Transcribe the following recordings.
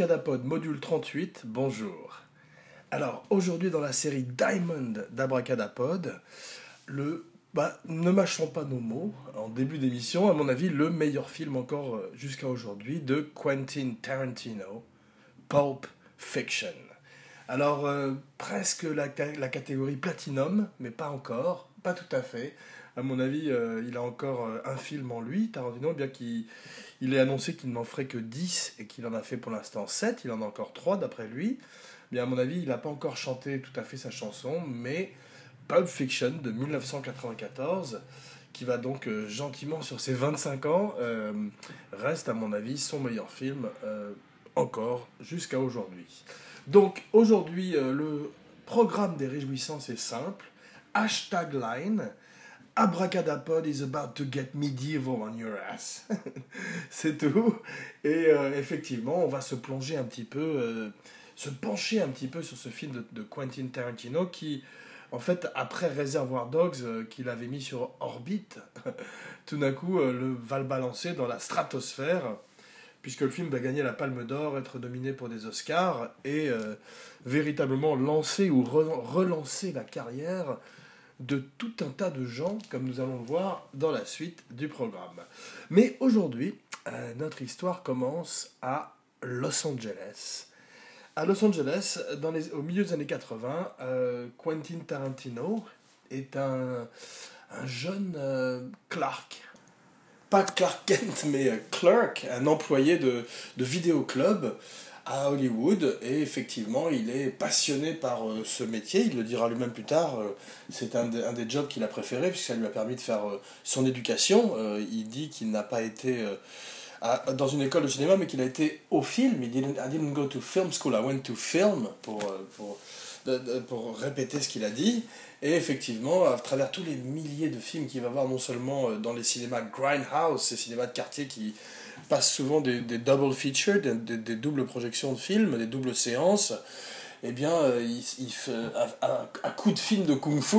Abracadapod module 38, bonjour. Alors aujourd'hui dans la série Diamond d'Abracadapod, le bah, ne mâchons pas nos mots, en début d'émission, à mon avis, le meilleur film encore euh, jusqu'à aujourd'hui de Quentin Tarantino, Pulp Fiction. Alors, euh, presque la, la, catégorie Platinum, mais pas encore, pas tout à fait. À mon avis, euh, il a encore un film en lui, Tarantino, bien qu'il il ait annoncé qu'il n'en ferait que 10 et qu'il en a fait pour l'instant 7, il en a encore 3 d'après lui. Bien, à mon avis, il n'a pas encore chanté tout à fait sa chanson, mais Pulp Fiction de 1994, qui va donc euh, gentiment sur ses 25 ans, euh, reste à mon avis son meilleur film euh, encore jusqu'à aujourd'hui. Donc aujourd'hui, le programme des réjouissances est simple. Hashtag line. Abracadapod is about to get medieval on your ass. C'est tout. Et effectivement, on va se plonger un petit peu, se pencher un petit peu sur ce film de, Quentin Tarantino qui, en fait, après Reservoir Dogs, euh, qu'il avait mis sur orbite, tout d'un coup, euh, le va le balancer dans la stratosphère, puisque le film va gagner la Palme d'Or, être nominé pour des Oscars, et euh, véritablement lancer ou relancer la carrière de tout un tas de gens, comme nous allons le voir dans la suite du programme. Mais aujourd'hui, notre histoire commence à Los Angeles à Los Angeles, dans les, au milieu des années 80, euh, Quentin Tarantino est un, un jeune euh, Clark. Pas Clark Kent, mais euh, Clark, un employé de, de vidéoclub à Hollywood. Et effectivement, il est passionné par ce métier. Il le dira lui-même plus tard. c'est un, des jobs qu'il a préféré, puisque ça lui a permis de faire son éducation. il dit qu'il n'a pas été dans une école de cinéma, mais qu'il a été au film. Il dit I didn't go to film school, I went to film, pour, euh, pour, pour répéter ce qu'il a dit. Et effectivement, à travers tous les milliers de films qu'il va voir, non seulement euh, dans les cinémas Grindhouse, ces cinémas de quartier qui passent souvent des, double features, des, des, doubles projections de films, des doubles séances, eh bien, euh, il, fait, à, coup de film de kung-fu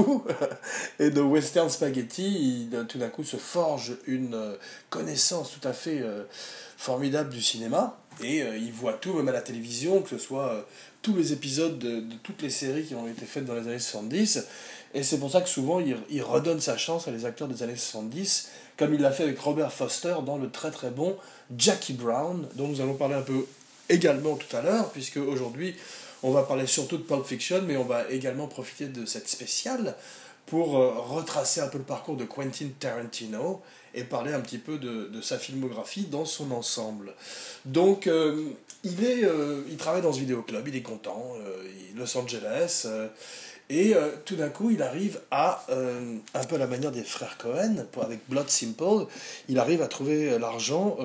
et de western spaghetti, il, tout d'un coup se forge une euh, connaissance tout à fait euh, formidable du cinéma. Et il voit tout, même à la télévision, que ce soit tous les épisodes de, toutes les séries qui ont été faites dans les années 70. Et c'est pour ça que souvent il, redonne sa chance à les acteurs des années 70, comme il l'a fait avec Robert Foster dans le très très bon Jackie Brown, dont nous allons parler un peu également tout à l'heure, puisque aujourd'hui on va parler surtout de Pulp Fiction, mais on va également profiter de cette spéciale pour euh, retracer un peu le parcours de Quentin Tarantino et parler un petit peu de, sa filmographie dans son ensemble. Donc, euh, il, est, euh, il travaille dans ce vidéoclub, il est content, Los Angeles, et tout d'un coup, il arrive à, un peu à la manière des frères Cohen, avec Blood Simple, il arrive à trouver l'argent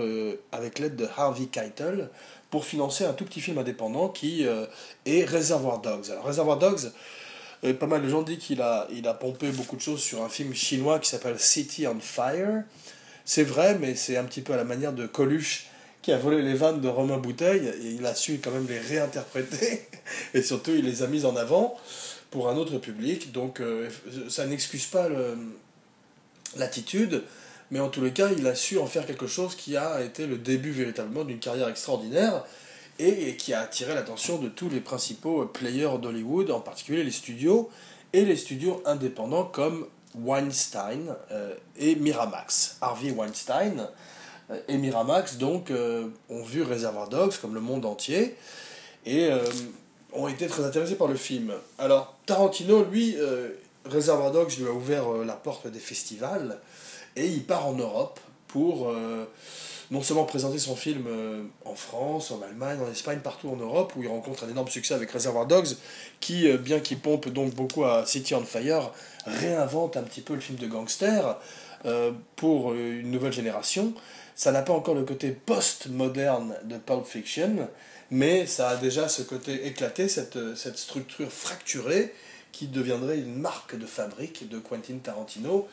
avec l'aide de Harvey Keitel pour financer un tout petit film indépendant qui euh, est Reservoir Dogs. Alors Reservoir Dogs, euh, pas mal de gens disent qu'il a, il a pompé beaucoup de choses sur un film chinois qui s'appelle City on Fire. C'est vrai, mais c'est un petit peu à la manière de Coluche qui a volé les vannes de Romain Bouteille, et il a su quand même les réinterpréter, et surtout il les a mises en avant pour un autre public, donc euh, ça n'excuse pas l'attitude, mais en tous les cas, il a su en faire quelque chose qui a été le début véritablement d'une carrière extraordinaire et, qui a attiré l'attention de tous les principaux players d'Hollywood, en particulier les studios et les studios indépendants comme Weinstein euh, et Miramax. Harvey Weinstein euh, et Miramax donc ont vu Reservoir Dogs comme le monde entier et ont été très intéressés par le film. Alors Tarantino, lui, Reservoir Dogs lui a ouvert la porte des festivals et il part en Europe pour euh, non seulement présenter son film euh, en France, en Allemagne, en Espagne, partout en Europe, où il rencontre un énorme succès avec Reservoir Dogs, qui, euh, bien qu'il pompe donc beaucoup à City on Fire, réinvente un petit peu le film de gangster pour une nouvelle génération. Ça n'a pas encore le côté post-moderne de Pulp Fiction, mais ça a déjà ce côté éclaté, cette, cette structure fracturée qui deviendrait une marque de fabrique de Quentin Tarantino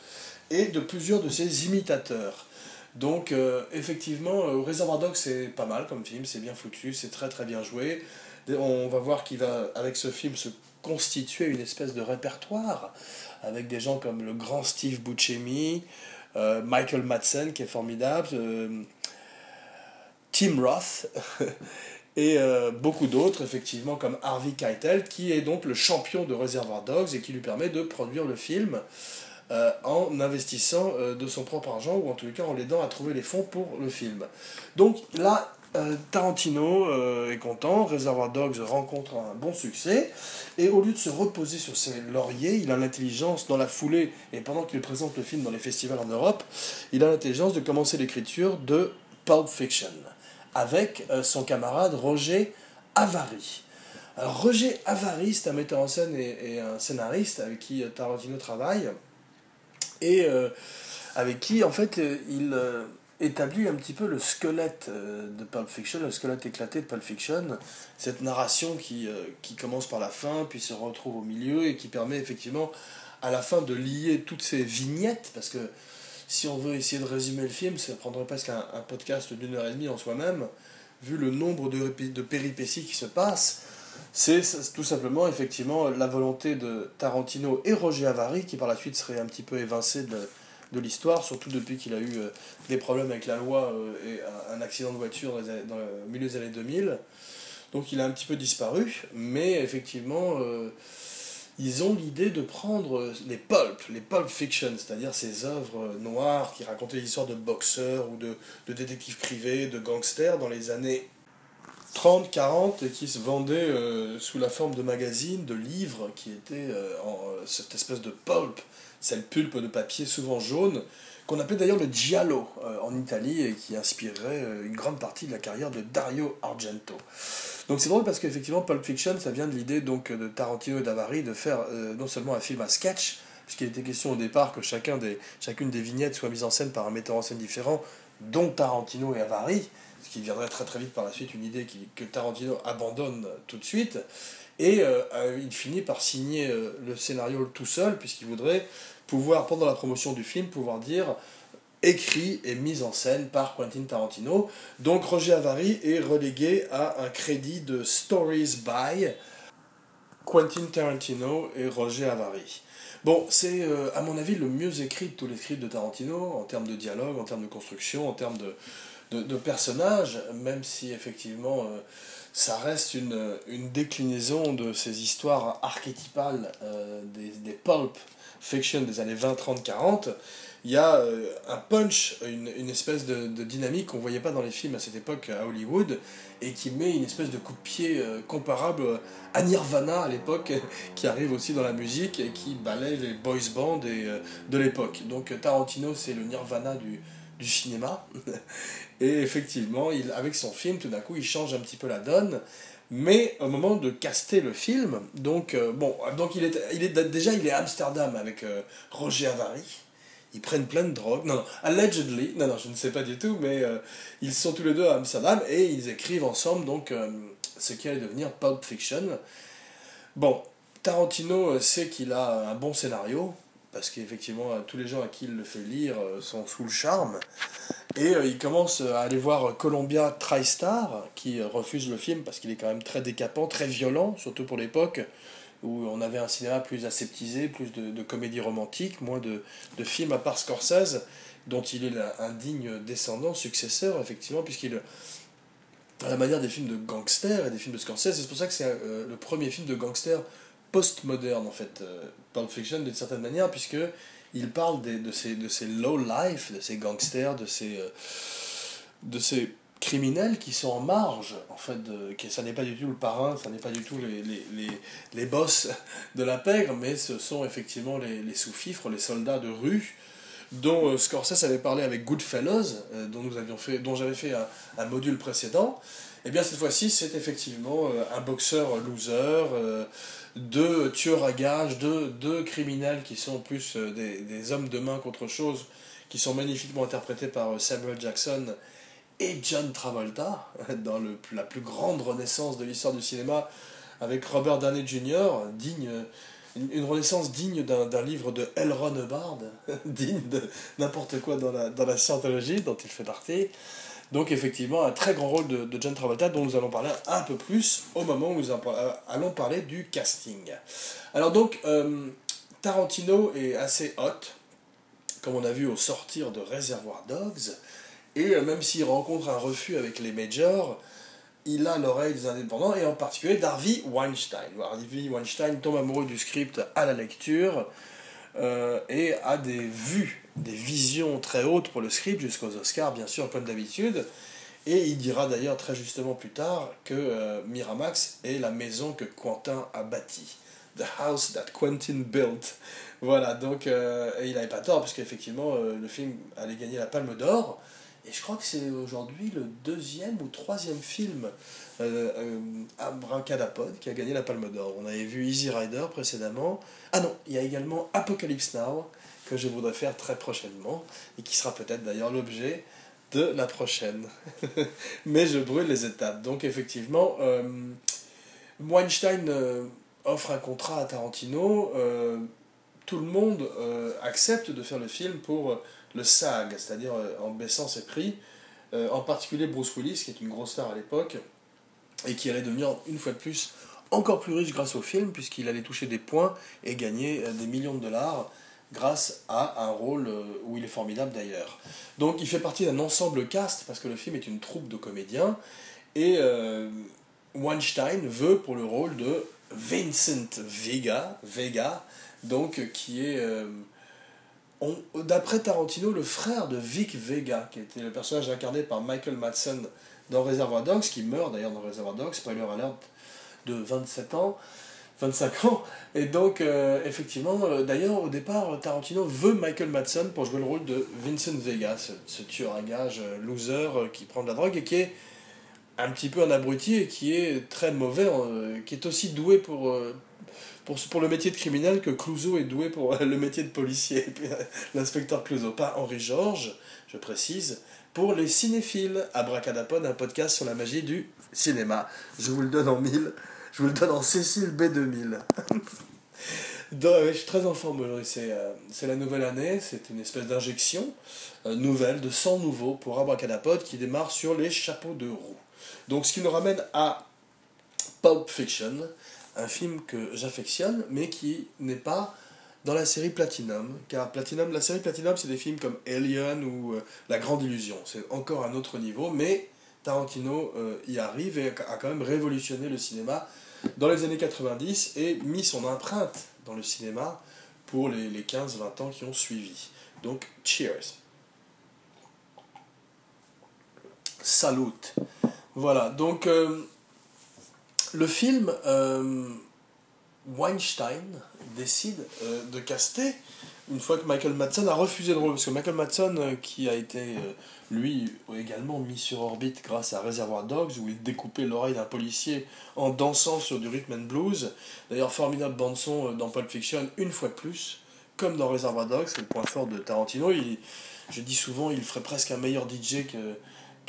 et de plusieurs de ses imitateurs. Donc euh, effectivement, euh, Reservoir Dogs c'est pas mal comme film, c'est bien foutu, c'est très très bien joué. On va voir qu'il va avec ce film se constituer une espèce de répertoire avec des gens comme le grand Steve Buscemi, euh, Michael Madsen qui est formidable, Tim Roth et euh, beaucoup d'autres, effectivement, comme Harvey Keitel, qui est donc le champion de Reservoir Dogs et qui lui permet de produire le film euh, en investissant euh, de son propre argent, ou en tout cas en l'aidant à trouver les fonds pour le film. Donc là, Tarantino est content, Reservoir Dogs rencontre un bon succès, et au lieu de se reposer sur ses lauriers, il a l'intelligence, dans la foulée, et pendant qu'il présente le film dans les festivals en Europe, il a l'intelligence de commencer l'écriture de Pulp Fiction avec euh, son camarade Roger Avary. Roger Avary, c'est un metteur en scène et, un scénariste avec qui euh, Tarantino travaille, et euh, avec qui, en fait, il établit un petit peu le squelette de Pulp Fiction, le squelette éclaté de Pulp Fiction, cette narration qui, qui commence par la fin, puis se retrouve au milieu, et qui permet effectivement à la fin de lier toutes ces vignettes, parce que si on veut essayer de résumer le film, ça prendrait presque un, podcast d'une heure et demie en soi-même, vu le nombre de, péripéties qui se passent. C'est tout simplement effectivement la volonté de Tarantino et Roger Avary, qui par la suite serait un petit peu évincé de, l'histoire, surtout depuis qu'il a eu euh, des problèmes avec la loi euh, et un, accident de voiture dans, dans, le milieu des années 2000. Donc il a un petit peu disparu, mais effectivement, euh, ils ont l'idée de prendre les pulp, les pulp fiction, c'est-à-dire ces œuvres noires qui racontaient des histoires de boxeurs ou de, détectives privés, de gangsters dans les années 30, 40 et qui se vendaient euh, sous la forme de magazines, de livres qui étaient euh, en euh, cette espèce de pulp, cette pulpe de papier souvent jaune, qu'on appelait d'ailleurs le giallo en Italie et qui inspirait une grande partie de la carrière de Dario Argento. Donc c'est drôle parce qu'effectivement, Pulp Fiction, ça vient de l'idée donc de Tarantino et d'Avary de faire euh, non seulement un film à sketch, puisqu'il était question au départ que chacun des, chacune des vignettes soit mise en scène par un metteur en scène différent, dont Tarantino et Avary, ce qui viendrait très très vite par la suite une idée que Tarantino abandonne tout de suite. Et euh, euh, il finit par signer le scénario tout seul, puisqu'il voudrait pouvoir, pendant la promotion du film, pouvoir dire écrit et mis en scène par Quentin Tarantino. Donc Roger Avary est relégué à un crédit de Stories by Quentin Tarantino et Roger Avary. Bon, c'est euh, à mon avis le mieux écrit de tous les scripts de Tarantino, en termes de dialogue, en termes de construction, en termes de, de, personnages, même si effectivement euh, ça reste une, une, déclinaison de ces histoires archétypales euh, des, des pulp fiction des années 20, 30, 40 il y a euh, un punch, une, une espèce de, de dynamique qu'on ne voyait pas dans les films à cette époque à Hollywood, et qui met une espèce de coup de pied euh, comparable à Nirvana à l'époque, qui arrive aussi dans la musique et qui balaye les boys bands et, de l'époque. Donc Tarantino, c'est le Nirvana du, du cinéma. et effectivement, il, avec son film, tout d'un coup, il change un petit peu la donne. Mais au moment de caster le film, donc, bon, donc il est, il est, déjà il est à Amsterdam avec Roger Avary ils prennent plein de drogue. Non, non, allegedly, non, non, je ne sais pas du tout, mais euh, ils sont tous les deux à Amsterdam et ils écrivent ensemble donc euh, ce qui allait devenir Pulp Fiction. Bon, Tarantino euh, sait qu'il a un bon scénario, parce qu'effectivement, tous les gens à qui il le fait lire sont sous le charme. Et il commence à aller voir Columbia TriStar, qui refuse le film parce qu'il est quand même très décapant, très violent, surtout pour l'époque où on avait un cinéma plus aseptisé, plus de, de comédie romantique, moins de, films à part Scorsese, dont il est un digne descendant, successeur, effectivement, puisqu'il à la manière des films de gangsters et des films de Scorsese, c'est pour ça que c'est euh, le premier film de gangster post-moderne, en fait, euh, Pulp Fiction, d'une certaine manière, puisque il parle des, de, ces, de ces low life, de ces gangsters, de ces, euh, de ces criminels qui sont en marge, en fait, de, ça n'est pas du tout le parrain, ça n'est pas du tout les, les, les, les, boss de la pègre, mais ce sont effectivement les, les sous-fifres, les soldats de rue, dont euh, Scorsese avait parlé avec Goodfellas, dont nous avions fait, dont j'avais fait un, module précédent. Eh bien cette fois-ci, c'est effectivement euh, un boxeur loser, euh, deux tueurs à gages, deux, deux criminels qui sont plus des, des hommes de main qu'autre chose, qui sont magnifiquement interprétés par Samuel Jackson et John Travolta, dans le, la plus grande renaissance de l'histoire du cinéma, avec Robert Downey Jr., digne, une, renaissance digne d'un livre de L. Ron Hubbard, digne de n'importe quoi dans la, dans la scientologie dont il fait partie. Donc effectivement, un très grand rôle de, John Travolta dont nous allons parler un peu plus au moment où nous allons parler du casting. Alors donc, euh, Tarantino est assez hot, comme on a vu au sortir de Reservoir Dogs, et euh, même s'il rencontre un refus avec les majors, il a l'oreille des indépendants, et en particulier d'Harvey Weinstein. Harvey Weinstein tombe amoureux du script à la lecture, euh, et a des vues, des visions très hautes pour le script, jusqu'aux Oscars, bien sûr, comme d'habitude. Et il dira d'ailleurs très justement plus tard que euh, Miramax est la maison que Quentin a bâtie. The house that Quentin built. Voilà, donc euh, et il n'avait pas tort, parce qu'effectivement, le film allait gagner la Palme d'Or. Et je crois que c'est aujourd'hui le deuxième ou troisième film euh, euh, Abracadapod qui a gagné la Palme d'Or. On avait vu Easy Rider précédemment. Ah non, il y a également Apocalypse Now que je voudrais faire très prochainement et qui sera peut-être d'ailleurs l'objet de la prochaine. Mais je brûle les étapes. Donc effectivement, euh, Weinstein euh, offre un contrat à Tarantino. tout le monde accepte de faire le film pour le SAG, c'est-à-dire euh, en baissant ses prix. Euh, en particulier Bruce Willis, qui est une grosse star à l'époque, et qui allait devenir une fois de plus encore plus riche grâce au film, puisqu'il allait toucher des points et gagner euh, des millions de dollars grâce à un rôle où il est formidable d'ailleurs. Donc il fait partie d'un ensemble cast, parce que le film est une troupe de comédiens, et Weinstein veut pour le rôle de Vincent Vega, Vega donc qui est d'après Tarantino, le frère de Vic Vega, qui était le personnage incarné par Michael Madsen dans Reservoir Dogs, qui meurt d'ailleurs dans Reservoir Dogs, spoiler alert, de 27 ans, 25 ans. Et donc, euh, effectivement, euh, d'ailleurs, au départ, Tarantino veut Michael Madsen pour jouer le rôle de Vincent Vega, ce, tueur à gage euh, loser qui prend de la drogue et qui est un petit peu un abruti et qui est très mauvais, qui est aussi doué pour pour, pour le métier de criminel que Clouseau est doué pour le métier de policier, l'inspecteur Clouseau, pas Henri Georges, je précise, pour les cinéphiles. Abracadapod, un podcast sur la magie du cinéma. Je vous le donne en mille, je vous le donne en Cécile B2000. Donc, je suis très en forme aujourd'hui, euh, c'est la nouvelle année, c'est une espèce d'injection euh, nouvelle de sang nouveau pour Abracadapod qui démarre sur les chapeaux de roue. Donc ce qui nous ramène à Pulp Fiction, un film que j'affectionne, mais qui n'est pas dans la série Platinum. Car Platinum, la série Platinum, c'est des films comme Alien ou euh, La Grande Illusion. C'est encore un autre niveau, mais Tarantino y arrive et a quand même révolutionné le cinéma dans les années 90 et mis son empreinte dans le cinéma pour les, les 15-20 ans qui ont suivi. Donc, cheers. Salut. Voilà, donc euh, le film, euh, Weinstein décide euh, de caster une fois que Michael Madsen a refusé le rôle. Parce que Michael Madsen, qui a été, lui, également mis sur orbite grâce à Reservoir Dogs, où il découpait l'oreille d'un policier en dansant sur du rhythm and blues. D'ailleurs, formidable bande-son dans Pulp Fiction, une fois de plus, comme dans Reservoir Dogs, c'est le point fort de Tarantino. Je dis souvent, il ferait presque un meilleur DJ que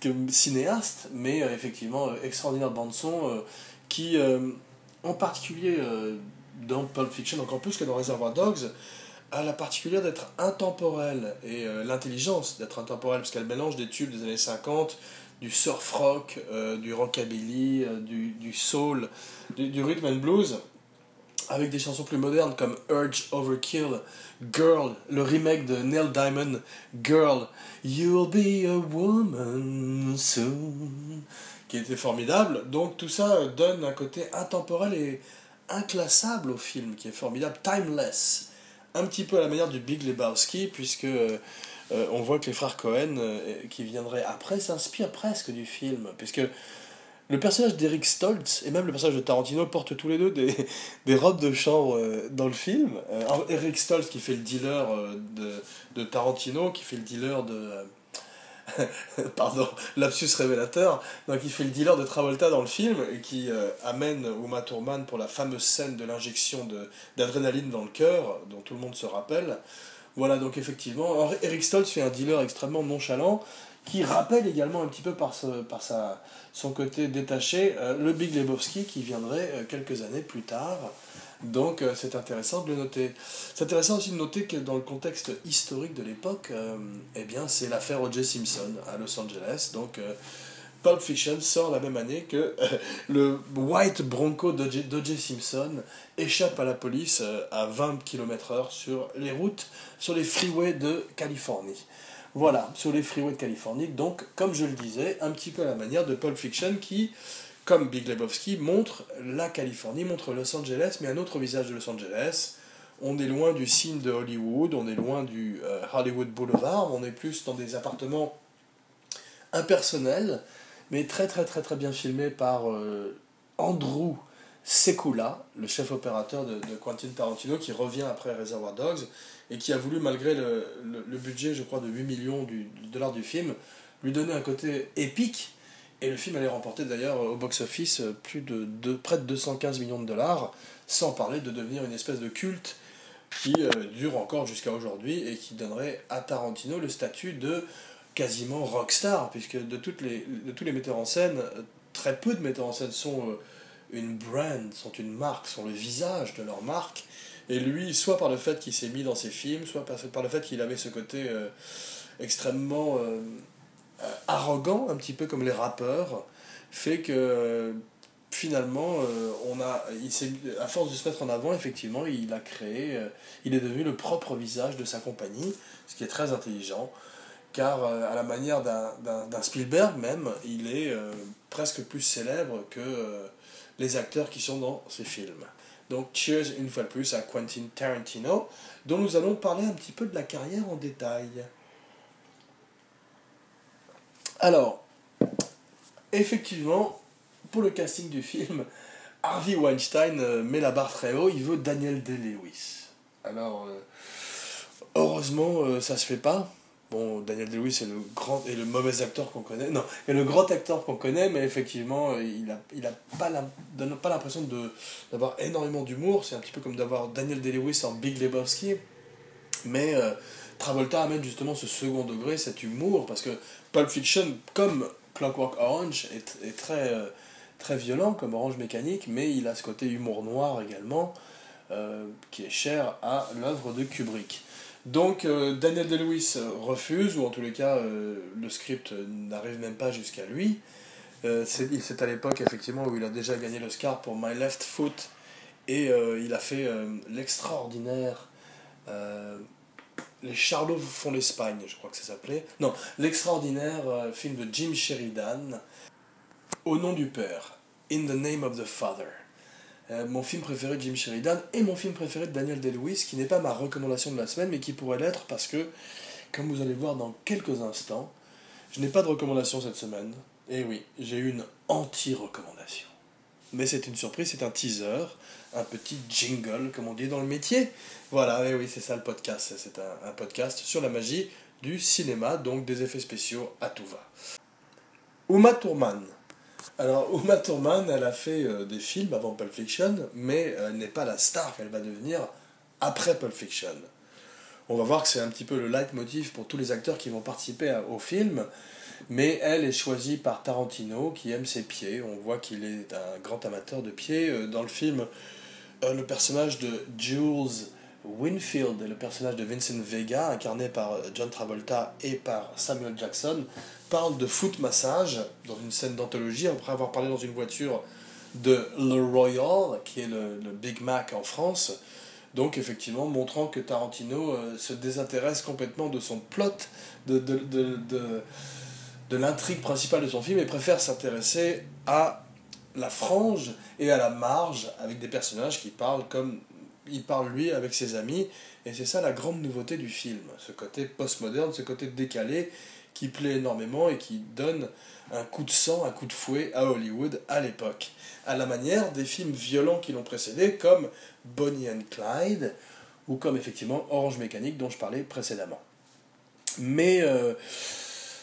que, cinéaste, mais euh, effectivement, euh, extraordinaire bande-son euh, qui, en particulier dans Pulp Fiction, encore plus que dans Reservoir Dogs, a la particulière d'être intemporelle et l'intelligence d'être intemporelle parce qu'elle mélange des tubes des années 50, du surf rock, du rockabilly, du, du soul, du, du rhythm and blues avec des chansons plus modernes comme Urge Overkill, Girl, le remake de Neil Diamond, Girl, You'll Be a Woman Soon, qui était formidable. Donc tout ça donne un côté intemporel et inclassable au film, qui est formidable, timeless. Un petit peu à la manière du Big Lebowski, puisque euh, on voit que les frères Cohen, euh, qui viendraient après, s'inspirent presque du film, puisque le personnage d'Eric Stoltz et même le personnage de Tarantino portent tous les deux des, robes de chambre euh, dans le film. Euh, Eric Stoltz qui fait le dealer euh, de, de, Tarantino, qui fait le dealer de... pardon, lapsus révélateur. Donc il fait le dealer de Travolta dans le film et qui amène Uma Thurman pour la fameuse scène de l'injection d'adrénaline dans le cœur, dont tout le monde se rappelle. Voilà, donc effectivement, Eric Stoltz fait un dealer extrêmement nonchalant qui rappelle également un petit peu par, par sa, son côté détaché euh, le Big Lebowski qui viendrait euh, quelques années plus tard. Donc euh, c'est intéressant de le noter. C'est intéressant aussi de noter que dans le contexte historique de l'époque, eh bien c'est l'affaire O.J. Simpson à Los Angeles. Donc Pulp Fiction sort la même année que le White Bronco d'O.J. Simpson échappe à la police à 20 km/h sur les routes, sur les freeways de Californie. Voilà, sur les freeways de Californie. Donc, comme je le disais, un petit peu à la manière de Pulp Fiction qui, comme Big Lebowski, montre la Californie, montre Los Angeles, mais un autre visage de Los Angeles. On est loin du signe de Hollywood, on est loin du euh, Hollywood Boulevard, on est plus dans des appartements impersonnels, mais très très très très bien filmés par euh, Andrew Sekula, le chef opérateur de, Quentin Tarantino, qui revient après Reservoir Dogs et qui a voulu, malgré le, le, budget, je crois, de 8 millions de dollars du film, lui donner un côté épique. Et le film allait remporter d'ailleurs au box-office plus de, de, près de 215 millions de dollars, sans parler de devenir une espèce de culte qui euh, dure encore jusqu'à aujourd'hui et qui donnerait à Tarantino le statut de quasiment rockstar, puisque de, les, de tous les metteurs en scène, très peu de metteurs en scène sont euh, une brand, sont une marque, sont le visage de leur marque. Et lui, soit par le fait qu'il s'est mis dans ses films, soit par, le fait qu'il avait ce côté euh, extrêmement euh, euh, arrogant, un petit peu comme les rappeurs, fait que finalement, on a, il à force de se mettre en avant, effectivement, il a créé, il est devenu le propre visage de sa compagnie, ce qui est très intelligent, car à la manière d'un Spielberg même, il est presque plus célèbre que les acteurs qui sont dans ces films. Donc cheers une fois de plus à Quentin Tarantino, dont nous allons parler un petit peu de la carrière en détail. Alors, effectivement, pour le casting du film, Harvey Weinstein euh, met la barre très haut, il veut Daniel Day-Lewis. Alors, euh, heureusement, euh, ça se fait pas, Bon, Daniel Day-Lewis est le grand et le mauvais acteur qu'on connaît. Non, est le grand acteur qu'on connaît, mais effectivement, il a, il a pas l'impression d'avoir énormément d'humour. C'est un petit peu comme d'avoir Daniel Day-Lewis en Big Lebowski, mais Travolta amène justement ce second degré, cet humour, parce que Pulp Fiction, comme Clockwork Orange, est, euh, très violent comme Orange Mécanique, mais il a ce côté humour noir également, euh, qui est cher à l'œuvre de Kubrick. Donc euh, Daniel Day-Lewis refuse, ou en tous les cas, le script n'arrive même pas jusqu'à lui. C'est à l'époque, effectivement, où il a déjà gagné l'Oscar pour My Left Foot, et il a fait l'extraordinaire... les Charlots font l'Espagne, je crois que ça s'appelait. Non, l'extraordinaire film de Jim Sheridan, Au nom du Père, In the Name of the Father. Euh, mon film préféré de Jim Sheridan et mon film préféré de Daniel Day-Lewis, qui n'est pas ma recommandation de la semaine, mais qui pourrait l'être parce que, comme vous allez voir dans quelques instants, je n'ai pas de recommandation cette semaine. Et oui, j'ai une anti-recommandation. Mais c'est une surprise, c'est un teaser, un petit jingle, comme on dit dans le métier. Voilà, et oui, c'est ça le podcast. C'est un, un podcast sur la magie du cinéma, donc des effets spéciaux à tout va. Uma Thurman, alors, Uma Thurman, elle a fait euh, des films avant Pulp Fiction, mais elle n'est pas la star qu'elle va devenir après Pulp Fiction. On va voir que c'est un petit peu le leitmotiv pour tous les acteurs qui vont participer au film, mais elle est choisie par Tarantino, qui aime ses pieds. On voit qu'il est un grand amateur de pieds. Euh, dans le film, euh, le personnage de Jules Winfield et le personnage de Vincent Vega, incarné par John Travolta et par Samuel Jackson, parle de foot massage dans une scène d'anthologie, après avoir parlé dans une voiture de Le Royal, qui est le, Big Mac en France. Donc effectivement, montrant que Tarantino euh, se désintéresse complètement de son plot, de, de l'intrigue principale de son film, et préfère s'intéresser à la frange et à la marge, avec des personnages qui parlent comme il parle lui avec ses amis, et c'est ça la grande nouveauté du film, ce côté postmoderne, ce côté décalé, qui plaît énormément et qui donne un coup de sang, un coup de fouet à Hollywood à l'époque. À la manière des films violents qui l'ont précédé, comme Bonnie and Clyde, ou comme effectivement Orange Mécanique dont je parlais précédemment. Mais euh,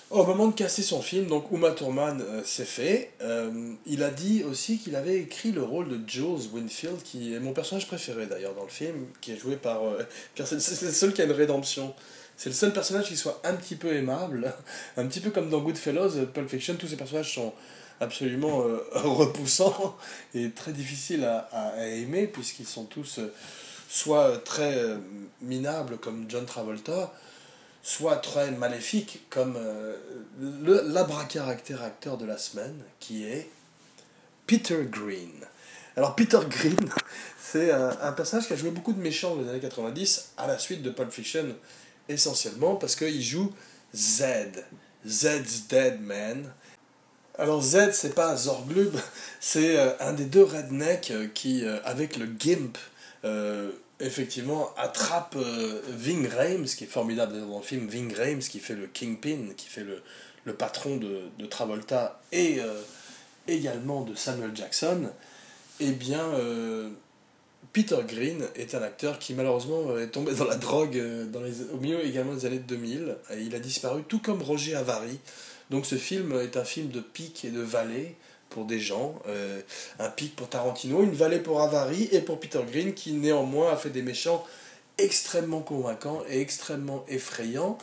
au moment de casser son film, donc Uma Thurman euh, s'est fait, euh, il a dit aussi qu'il avait écrit le rôle de Jules Winfield, qui est mon personnage préféré d'ailleurs dans le film, qui est joué par... car c'est le seul qui a une rédemption. C'est le seul personnage qui soit un petit peu aimable, un petit peu comme dans Goodfellas, Pulp Fiction, tous ces personnages sont absolument euh, repoussants et très difficiles à, aimer puisqu'ils sont tous euh, soit très euh, minables comme John Travolta, soit très maléfiques comme l'abracaractère acteur de la semaine qui est Peter Green. Alors Peter Green, c'est un, personnage qui a joué beaucoup de méchants dans les années 90 à la suite de Pulp Fiction essentiellement parce qu'il joue Z. Z's Dead Man. Alors Z, c'est pas Zorglub, c'est euh, un des deux rednecks euh, qui, euh, avec le Gimp, effectivement, attrape Ving Rhames, qui est formidable dans le film, Ving Rhames, qui fait le Kingpin, qui fait le, le patron de, de, Travolta et également de Samuel Jackson. Eh bien, Peter Green est un acteur qui malheureusement est tombé dans la drogue dans les, au milieu également des années 2000. Et il a disparu, tout comme Roger Avary. Donc ce film est un film de pic et de vallée pour des gens, euh, un pic pour Tarantino, une vallée pour Avary et pour Peter Green qui néanmoins a fait des méchants extrêmement convaincants et extrêmement effrayants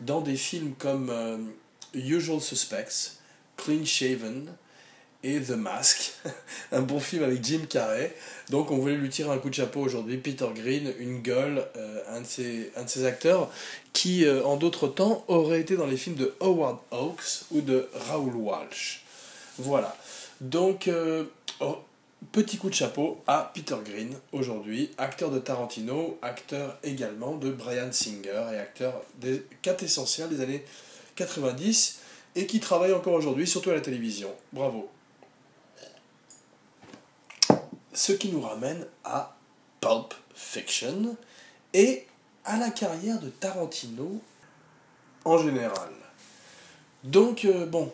dans des films comme euh, Usual Suspects, Clean Shaven, et The Mask, un bon film avec Jim Carrey. Donc on voulait lui tirer un coup de chapeau aujourd'hui, Peter Green, une gueule, euh, un, de ses, un de ses acteurs qui, en d'autres temps, aurait été dans les films de Howard Hawks ou de Raoul Walsh. Voilà. Donc, euh, oh, petit coup de chapeau à Peter Green aujourd'hui, acteur de Tarantino, acteur également de Brian Singer et acteur des 4 essentiels des années 90 et qui travaille encore aujourd'hui, surtout à la télévision. Bravo. Ce qui nous ramène à Pulp Fiction et à la carrière de Tarantino en général. Donc, euh, bon,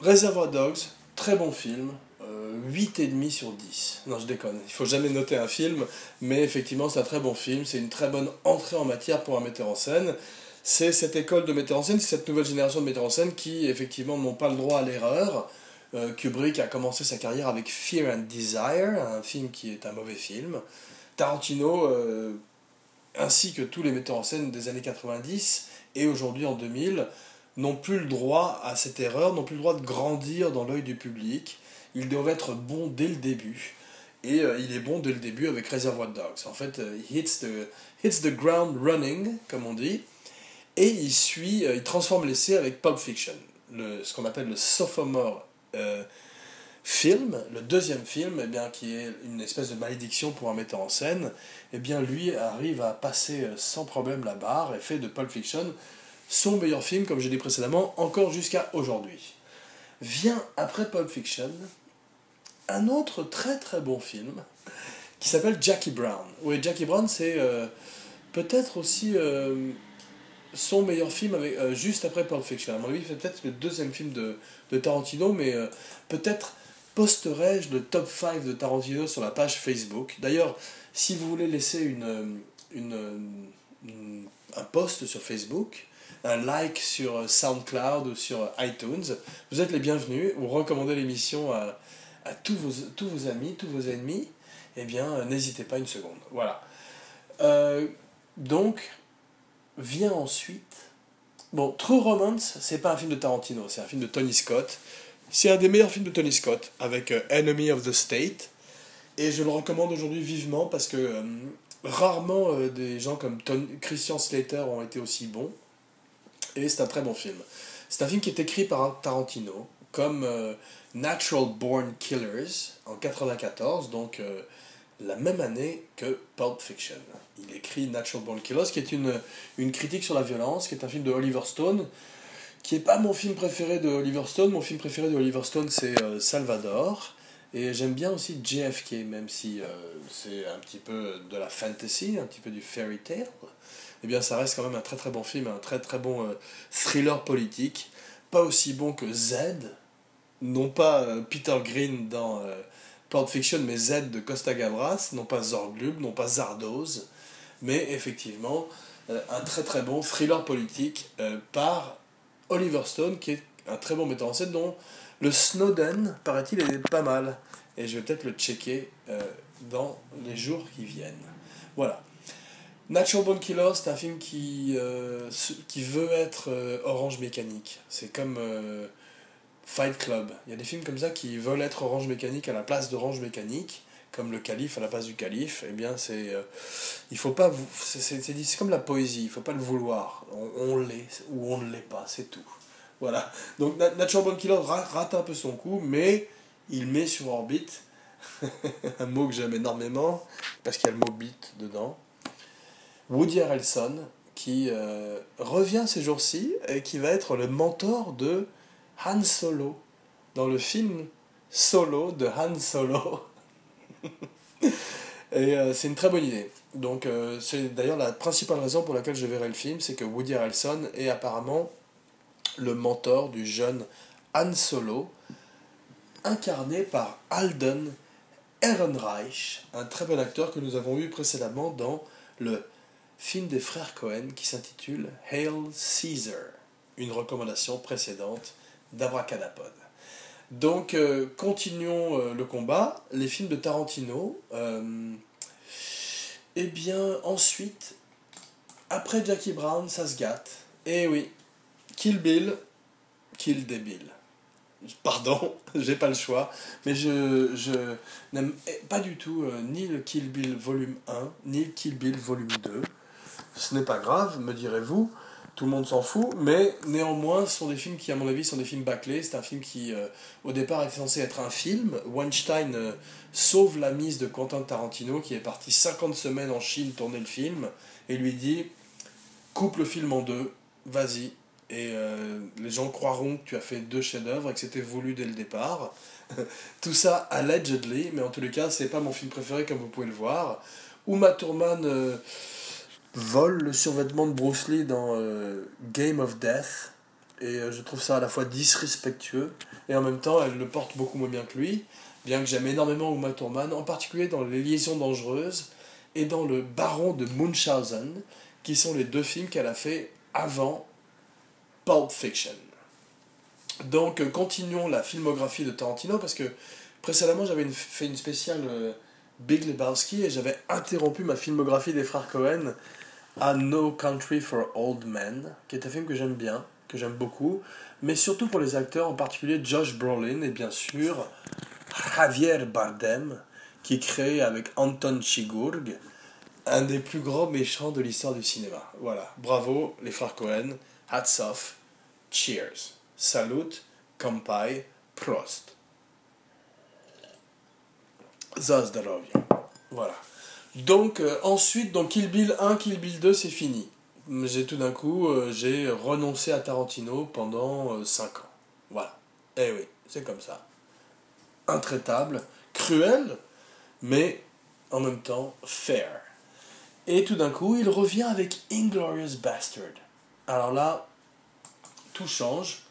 Reservoir Dogs, très bon film, euh, 8,5 sur 10. Non, je déconne, il faut jamais noter un film, mais effectivement, c'est un très bon film, c'est une très bonne entrée en matière pour un metteur en scène. C'est cette école de metteurs en scène, c'est cette nouvelle génération de metteurs en scène qui, effectivement, n'ont pas le droit à l'erreur, euh, Kubrick a commencé sa carrière avec Fear and Desire, un film qui est un mauvais film. Tarantino, euh, ainsi que tous les metteurs en scène des années 90 et aujourd'hui en 2000, n'ont plus le droit à cette erreur, n'ont plus le droit de grandir dans l'œil du public. Ils doivent être bons dès le début. Et euh, il est bon dès le début avec Reservoir Dogs. En fait, il hits the, hits the ground running, comme on dit, et il suit, il transforme l'essai avec Pulp Fiction, le, ce qu'on appelle le sophomore euh, film, le deuxième film, eh bien, qui est une espèce de malédiction pour un metteur en scène, eh bien, lui arrive à passer euh, sans problème la barre et fait de Pulp Fiction son meilleur film, comme j'ai dit précédemment, encore jusqu'à aujourd'hui. Vient après Pulp Fiction un autre très très bon film qui s'appelle Jackie Brown. Oui, Jackie Brown, c'est euh, peut-être aussi son meilleur film avec, euh, juste après Pulp Fiction. À mon avis, c'est peut-être le deuxième film de, de Tarantino, mais euh, peut-être posterai-je le top 5 de Tarantino sur la page Facebook. D'ailleurs, si vous voulez laisser euh, une, un post sur Facebook, un like sur SoundCloud ou sur iTunes, vous êtes les bienvenus. Vous recommandez l'émission à, tous, vos, tous vos amis, tous vos ennemis. Eh bien, n'hésitez pas une seconde. Voilà. donc, vient ensuite. Bon, True Romance, c'est pas un film de Tarantino, c'est un film de Tony Scott. C'est un des meilleurs films de Tony Scott, avec euh, Enemy of the State. Et je le recommande aujourd'hui vivement parce que euh, rarement euh, des gens comme Christian Slater ont été aussi bons. Et c'est un très bon film. C'est un film qui est écrit par Tarantino, comme Natural Born Killers en 94, donc la même année que Pulp Fiction. Il écrit Natural Born Killers, qui est une, une critique sur la violence, qui est un film de Oliver Stone, qui n'est pas mon film préféré de Oliver Stone. Mon film préféré de Oliver Stone, c'est euh, Salvador. Et j'aime bien aussi JFK, même si euh, c'est un petit peu de la fantasy, un petit peu du fairy tale. Eh bien, ça reste quand même un très très bon film, un très très bon euh, thriller politique. Pas aussi bon que Z, non pas Peter Green dans Pulp Fiction, mais Z de Costa Gavras, non pas Zorglub, non pas Zardoz, mais effectivement euh, un très très bon thriller politique euh, par Oliver Stone, qui est un très bon metteur en scène, dont le Snowden, paraît-il, est pas mal. Et je vais peut-être le checker euh, dans les jours qui viennent. Voilà. Natural Born Killer, c'est un film qui, qui veut être Orange Mécanique. C'est comme Fight Club. Il y a des films comme ça qui veulent être Orange Mécanique à la place d'Orange Mécanique, comme le calife à la place du calife. Eh bien, c'est. Euh, il faut pas. C'est comme la poésie, il faut pas le vouloir. On, l'est ou on ne l'est pas, c'est tout. Voilà. Donc, Natural Born Killer rate un peu son coup, mais il met sur orbite un mot que j'aime énormément, parce qu'il y a le mot beat dedans. Woody Harrelson, qui euh, revient ces jours-ci et qui va être le mentor de Han Solo dans le film Solo de Han Solo. et euh, c'est une très bonne idée. Donc euh, c'est d'ailleurs la principale raison pour laquelle je verrai le film, c'est que Woody Harrelson est apparemment le mentor du jeune Han Solo, incarné par Alden Ehrenreich, un très bon acteur que nous avons vu précédemment dans le film des frères Cohen qui s'intitule Hail Caesar, une recommandation précédente d'Abracadapod. Donc, euh, continuons euh, le combat. Les films de Tarantino. Euh, eh bien, ensuite, après Jackie Brown, ça se gâte. Eh oui, Kill Bill, Kill Bill. Pardon, j'ai pas le choix, mais je, je n'aime pas du tout ni le Kill Bill volume 1, ni le Kill Bill volume 2. Ce n'est pas grave, me direz-vous, tout le monde s'en fout, mais néanmoins, ce sont des films qui, à mon avis, sont des films bâclés. C'est un film qui, euh, au départ, était censé être un film. Weinstein euh, sauve la mise de Quentin Tarantino, qui est parti 50 semaines en Chine tourner le film, et lui dit Coupe le film en deux, vas-y. Et euh, les gens croiront que tu as fait deux chefs-d'œuvre et que c'était voulu dès le départ. Tout ça allegedly, mais en tous les cas, c'est pas mon film préféré, comme vous pouvez le voir. Uma Thurman vole le survêtement de Bruce Lee dans euh, Game of Death. Et euh, je trouve ça à la fois disrespectueux et en même temps elle le porte beaucoup moins bien que lui. Bien que j'aime énormément Uma Thurman, en particulier dans Les Liaisons Dangereuses et dans Le Baron de Munchausen, qui sont les deux films qu'elle a fait avant Pulp Fiction. Donc euh, continuons la filmographie de Tarantino parce que précédemment j'avais fait une spéciale Big Lebowski et j'avais interrompu ma filmographie des frères Cohen à No Country for Old Men, qui est un film que j'aime bien, que j'aime beaucoup, mais surtout pour les acteurs, en particulier Josh Brolin et bien sûr Javier Bardem, qui crée avec Anton Chigurh un des plus grands méchants de l'histoire du cinéma. Voilà, bravo les frères Cohen, hats off, cheers, salut, kampai, prost. Zazdarovia. Voilà. Donc euh, ensuite, donc Kill Bill 1, Kill Bill 2, c'est fini. J'ai tout d'un coup, euh, j'ai renoncé à Tarantino pendant 5 euh, ans. Voilà. Eh oui, c'est comme ça. Intraitable, cruel, mais en même temps fair. Et tout d'un coup, il revient avec Inglorious Bastard. Alors là, tout change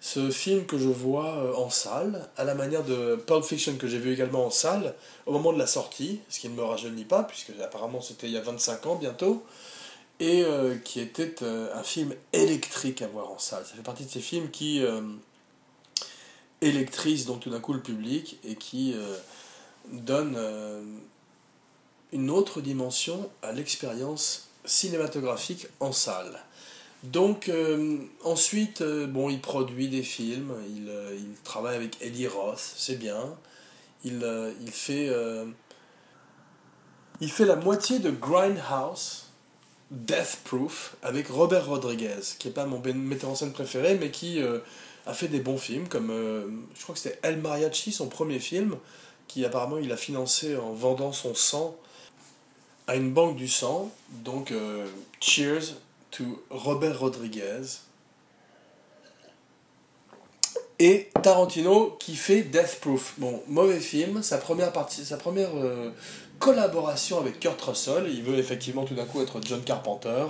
ce film que je vois euh, en salle, à la manière de Pulp Fiction que j'ai vu également en salle, au moment de la sortie, ce qui ne me rajeunit pas, puisque apparemment c'était il y a 25 ans bientôt, et euh, qui était euh, un film électrique à voir en salle. Ça fait partie de ces films qui électrisent donc tout d'un coup le public et qui donnent une autre dimension à l'expérience cinématographique en salle. Donc, euh, ensuite, euh, bon, il produit des films, il, euh, il travaille avec Eddie Roth, c'est bien. Il, il, fait, il fait la moitié de Grindhouse, Death Proof, avec Robert Rodriguez, qui n'est pas mon metteur en scène préféré, mais qui a fait des bons films, comme je crois que c'était El Mariachi, son premier film, qui apparemment il a financé en vendant son sang à une banque du sang. Donc, cheers to Robert Rodriguez. Et Tarantino qui fait Death Proof. Bon, mauvais film, sa première, partie, sa première euh, collaboration avec Kurt Russell. Il veut effectivement tout d'un coup être John Carpenter,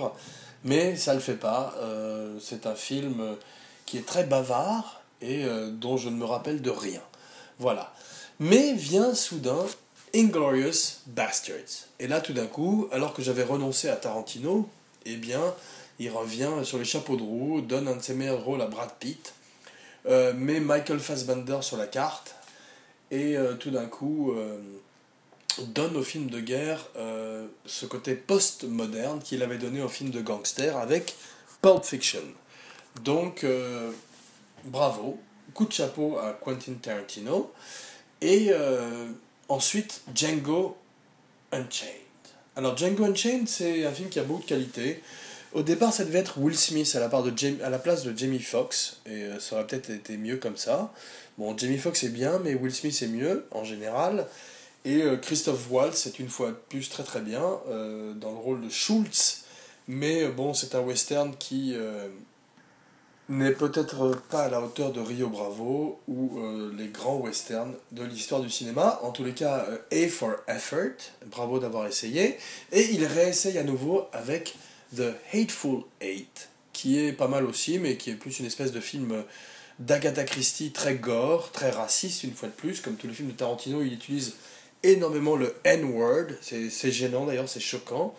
mais ça le fait pas. Euh, c'est un film qui est très bavard et euh, dont je ne me rappelle de rien. Voilà. Mais vient soudain Inglorious Bastards. Et là, tout d'un coup, alors que j'avais renoncé à Tarantino, eh bien, il revient sur les chapeaux de roue, donne un de ses meilleurs rôles à Brad Pitt, euh, met Michael Fassbender sur la carte, et euh, tout d'un coup euh, donne au film de guerre ce côté post-moderne qu'il avait donné au film de gangster avec Pulp Fiction. Donc, bravo, coup de chapeau à Quentin Tarantino, et ensuite Django Unchained. Alors Django Unchained, c'est un film qui a beaucoup de qualité. Au départ, ça devait être Will Smith à la, place de Jamie Foxx, et euh, ça aurait peut-être été mieux comme ça. Bon, Jamie Foxx est bien, mais Will Smith est mieux en général. Et euh, Christophe Waltz est une fois de plus très très bien euh, dans le rôle de Schultz, Mais bon, c'est un western qui n'est peut-être pas à la hauteur de Rio Bravo ou les grands westerns de l'histoire du cinéma. En tous les cas, A for Effort, bravo d'avoir essayé. Et il réessaye à nouveau avec The Hateful Eight, qui est pas mal aussi, mais qui est plus une espèce de film d'Agatha Christie très gore, très raciste une fois de plus, comme tous les films de Tarantino, il utilise énormément le N-word, c'est gênant d'ailleurs, c'est choquant.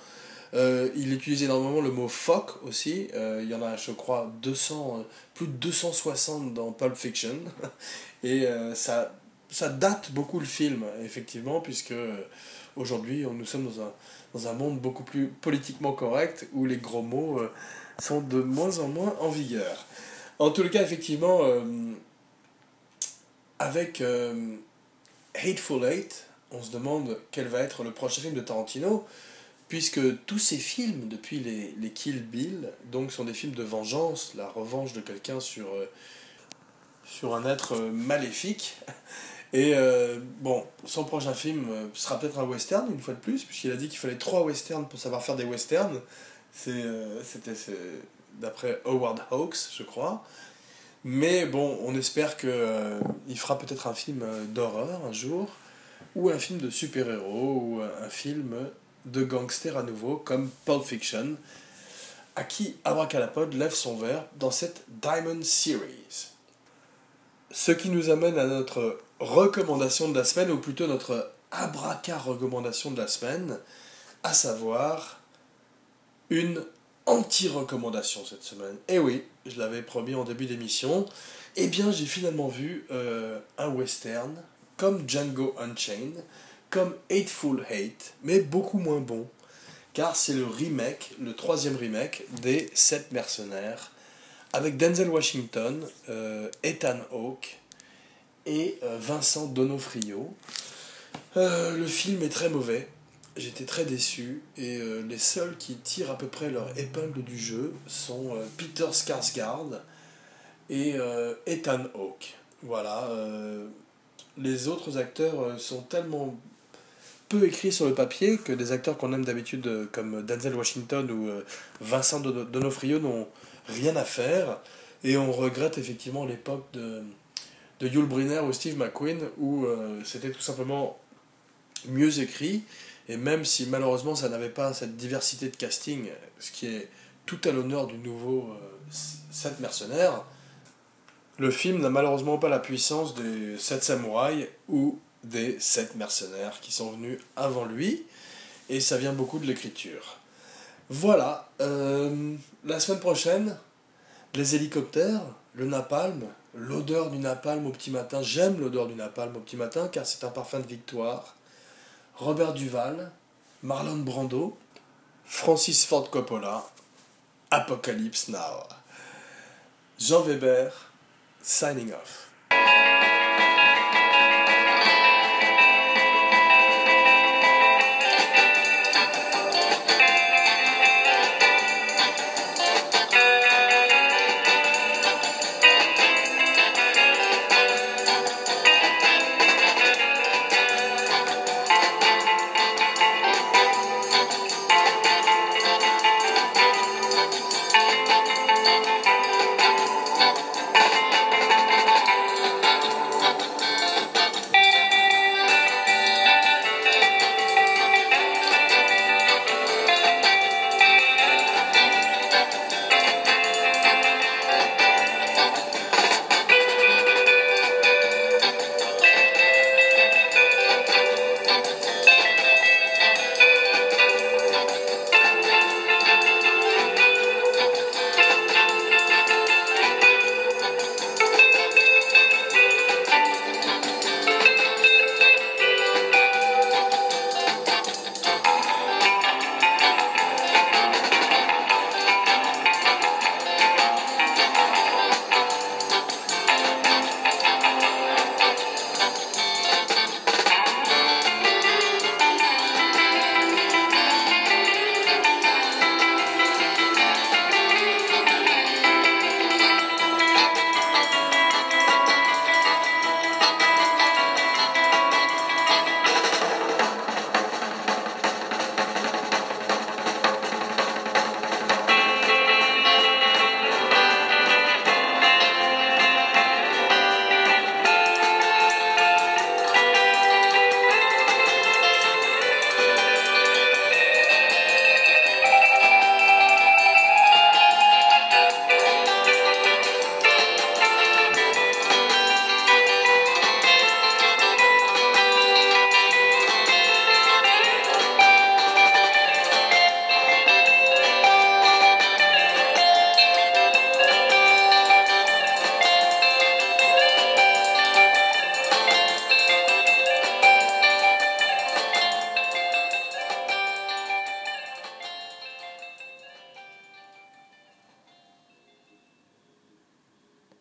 Euh, il utilise énormément le mot fuck aussi, euh, il y en a je crois 200, euh, plus de 260 dans Pulp Fiction, et ça, ça date beaucoup le film, effectivement, puisque aujourd'hui nous sommes dans un, dans un monde beaucoup plus politiquement correct, où les gros mots sont de moins en moins en vigueur. En tout cas, effectivement, avec Hateful Eight, on se demande quel va être le prochain film de Tarantino, puisque tous ces films, depuis les, les Kill Bill, donc sont des films de vengeance, la revanche de quelqu'un sur, euh, sur un être maléfique. Et bon, son prochain film sera peut-être un western, une fois de plus, puisqu'il a dit qu'il fallait trois westerns pour savoir faire des westerns. C'était d'après Howard Hawks, je crois. Mais bon, on espère qu'il euh, il fera peut-être un film euh, d'horreur un jour, ou un film de super-héros, ou un film de gangster à nouveau, comme Pulp Fiction, à qui Abracadapod lève son verre dans cette Diamond Series. Ce qui nous amène à notre recommandation de la semaine, ou plutôt notre abraca recommandation de la semaine, à savoir une anti-recommandation cette semaine. Et eh oui, je l'avais promis en début d'émission. Eh bien, j'ai finalement vu euh, un western comme Django Unchained, comme Hateful Hate, mais beaucoup moins bon, car c'est le remake, le troisième remake des Sept Mercenaires, avec Denzel Washington, euh, Ethan Hawke et euh, Vincent Donofrio. le film est très mauvais, j'étais très déçu et euh, les seuls qui tirent à peu près leur épingle du jeu sont euh, Peter Skarsgård et euh, Ethan Hawke. Voilà, les autres acteurs sont tellement peu écrits sur le papier que des acteurs qu'on aime d'habitude comme Denzel Washington ou Vincent Donofrio n'ont rien à faire. Et on regrette effectivement l'époque de, de Yul Brynner ou Steve McQueen où c'était tout simplement mieux écrit. Et même si malheureusement ça n'avait pas cette diversité de casting, ce qui est tout à l'honneur du nouveau euh, 7 mercenaires, le film n'a malheureusement pas la puissance des 7 samouraïs ou des 7 mercenaires qui sont venus avant lui, et ça vient beaucoup de l'écriture. Voilà, euh, la semaine prochaine, les hélicoptères, le napalm, l'odeur du napalm au petit matin, j'aime l'odeur du napalm au petit matin car c'est un parfum de victoire Robert Duval, Marlon Brando, Francis Ford Coppola, Apocalypse Now. Jean Weber, signing off.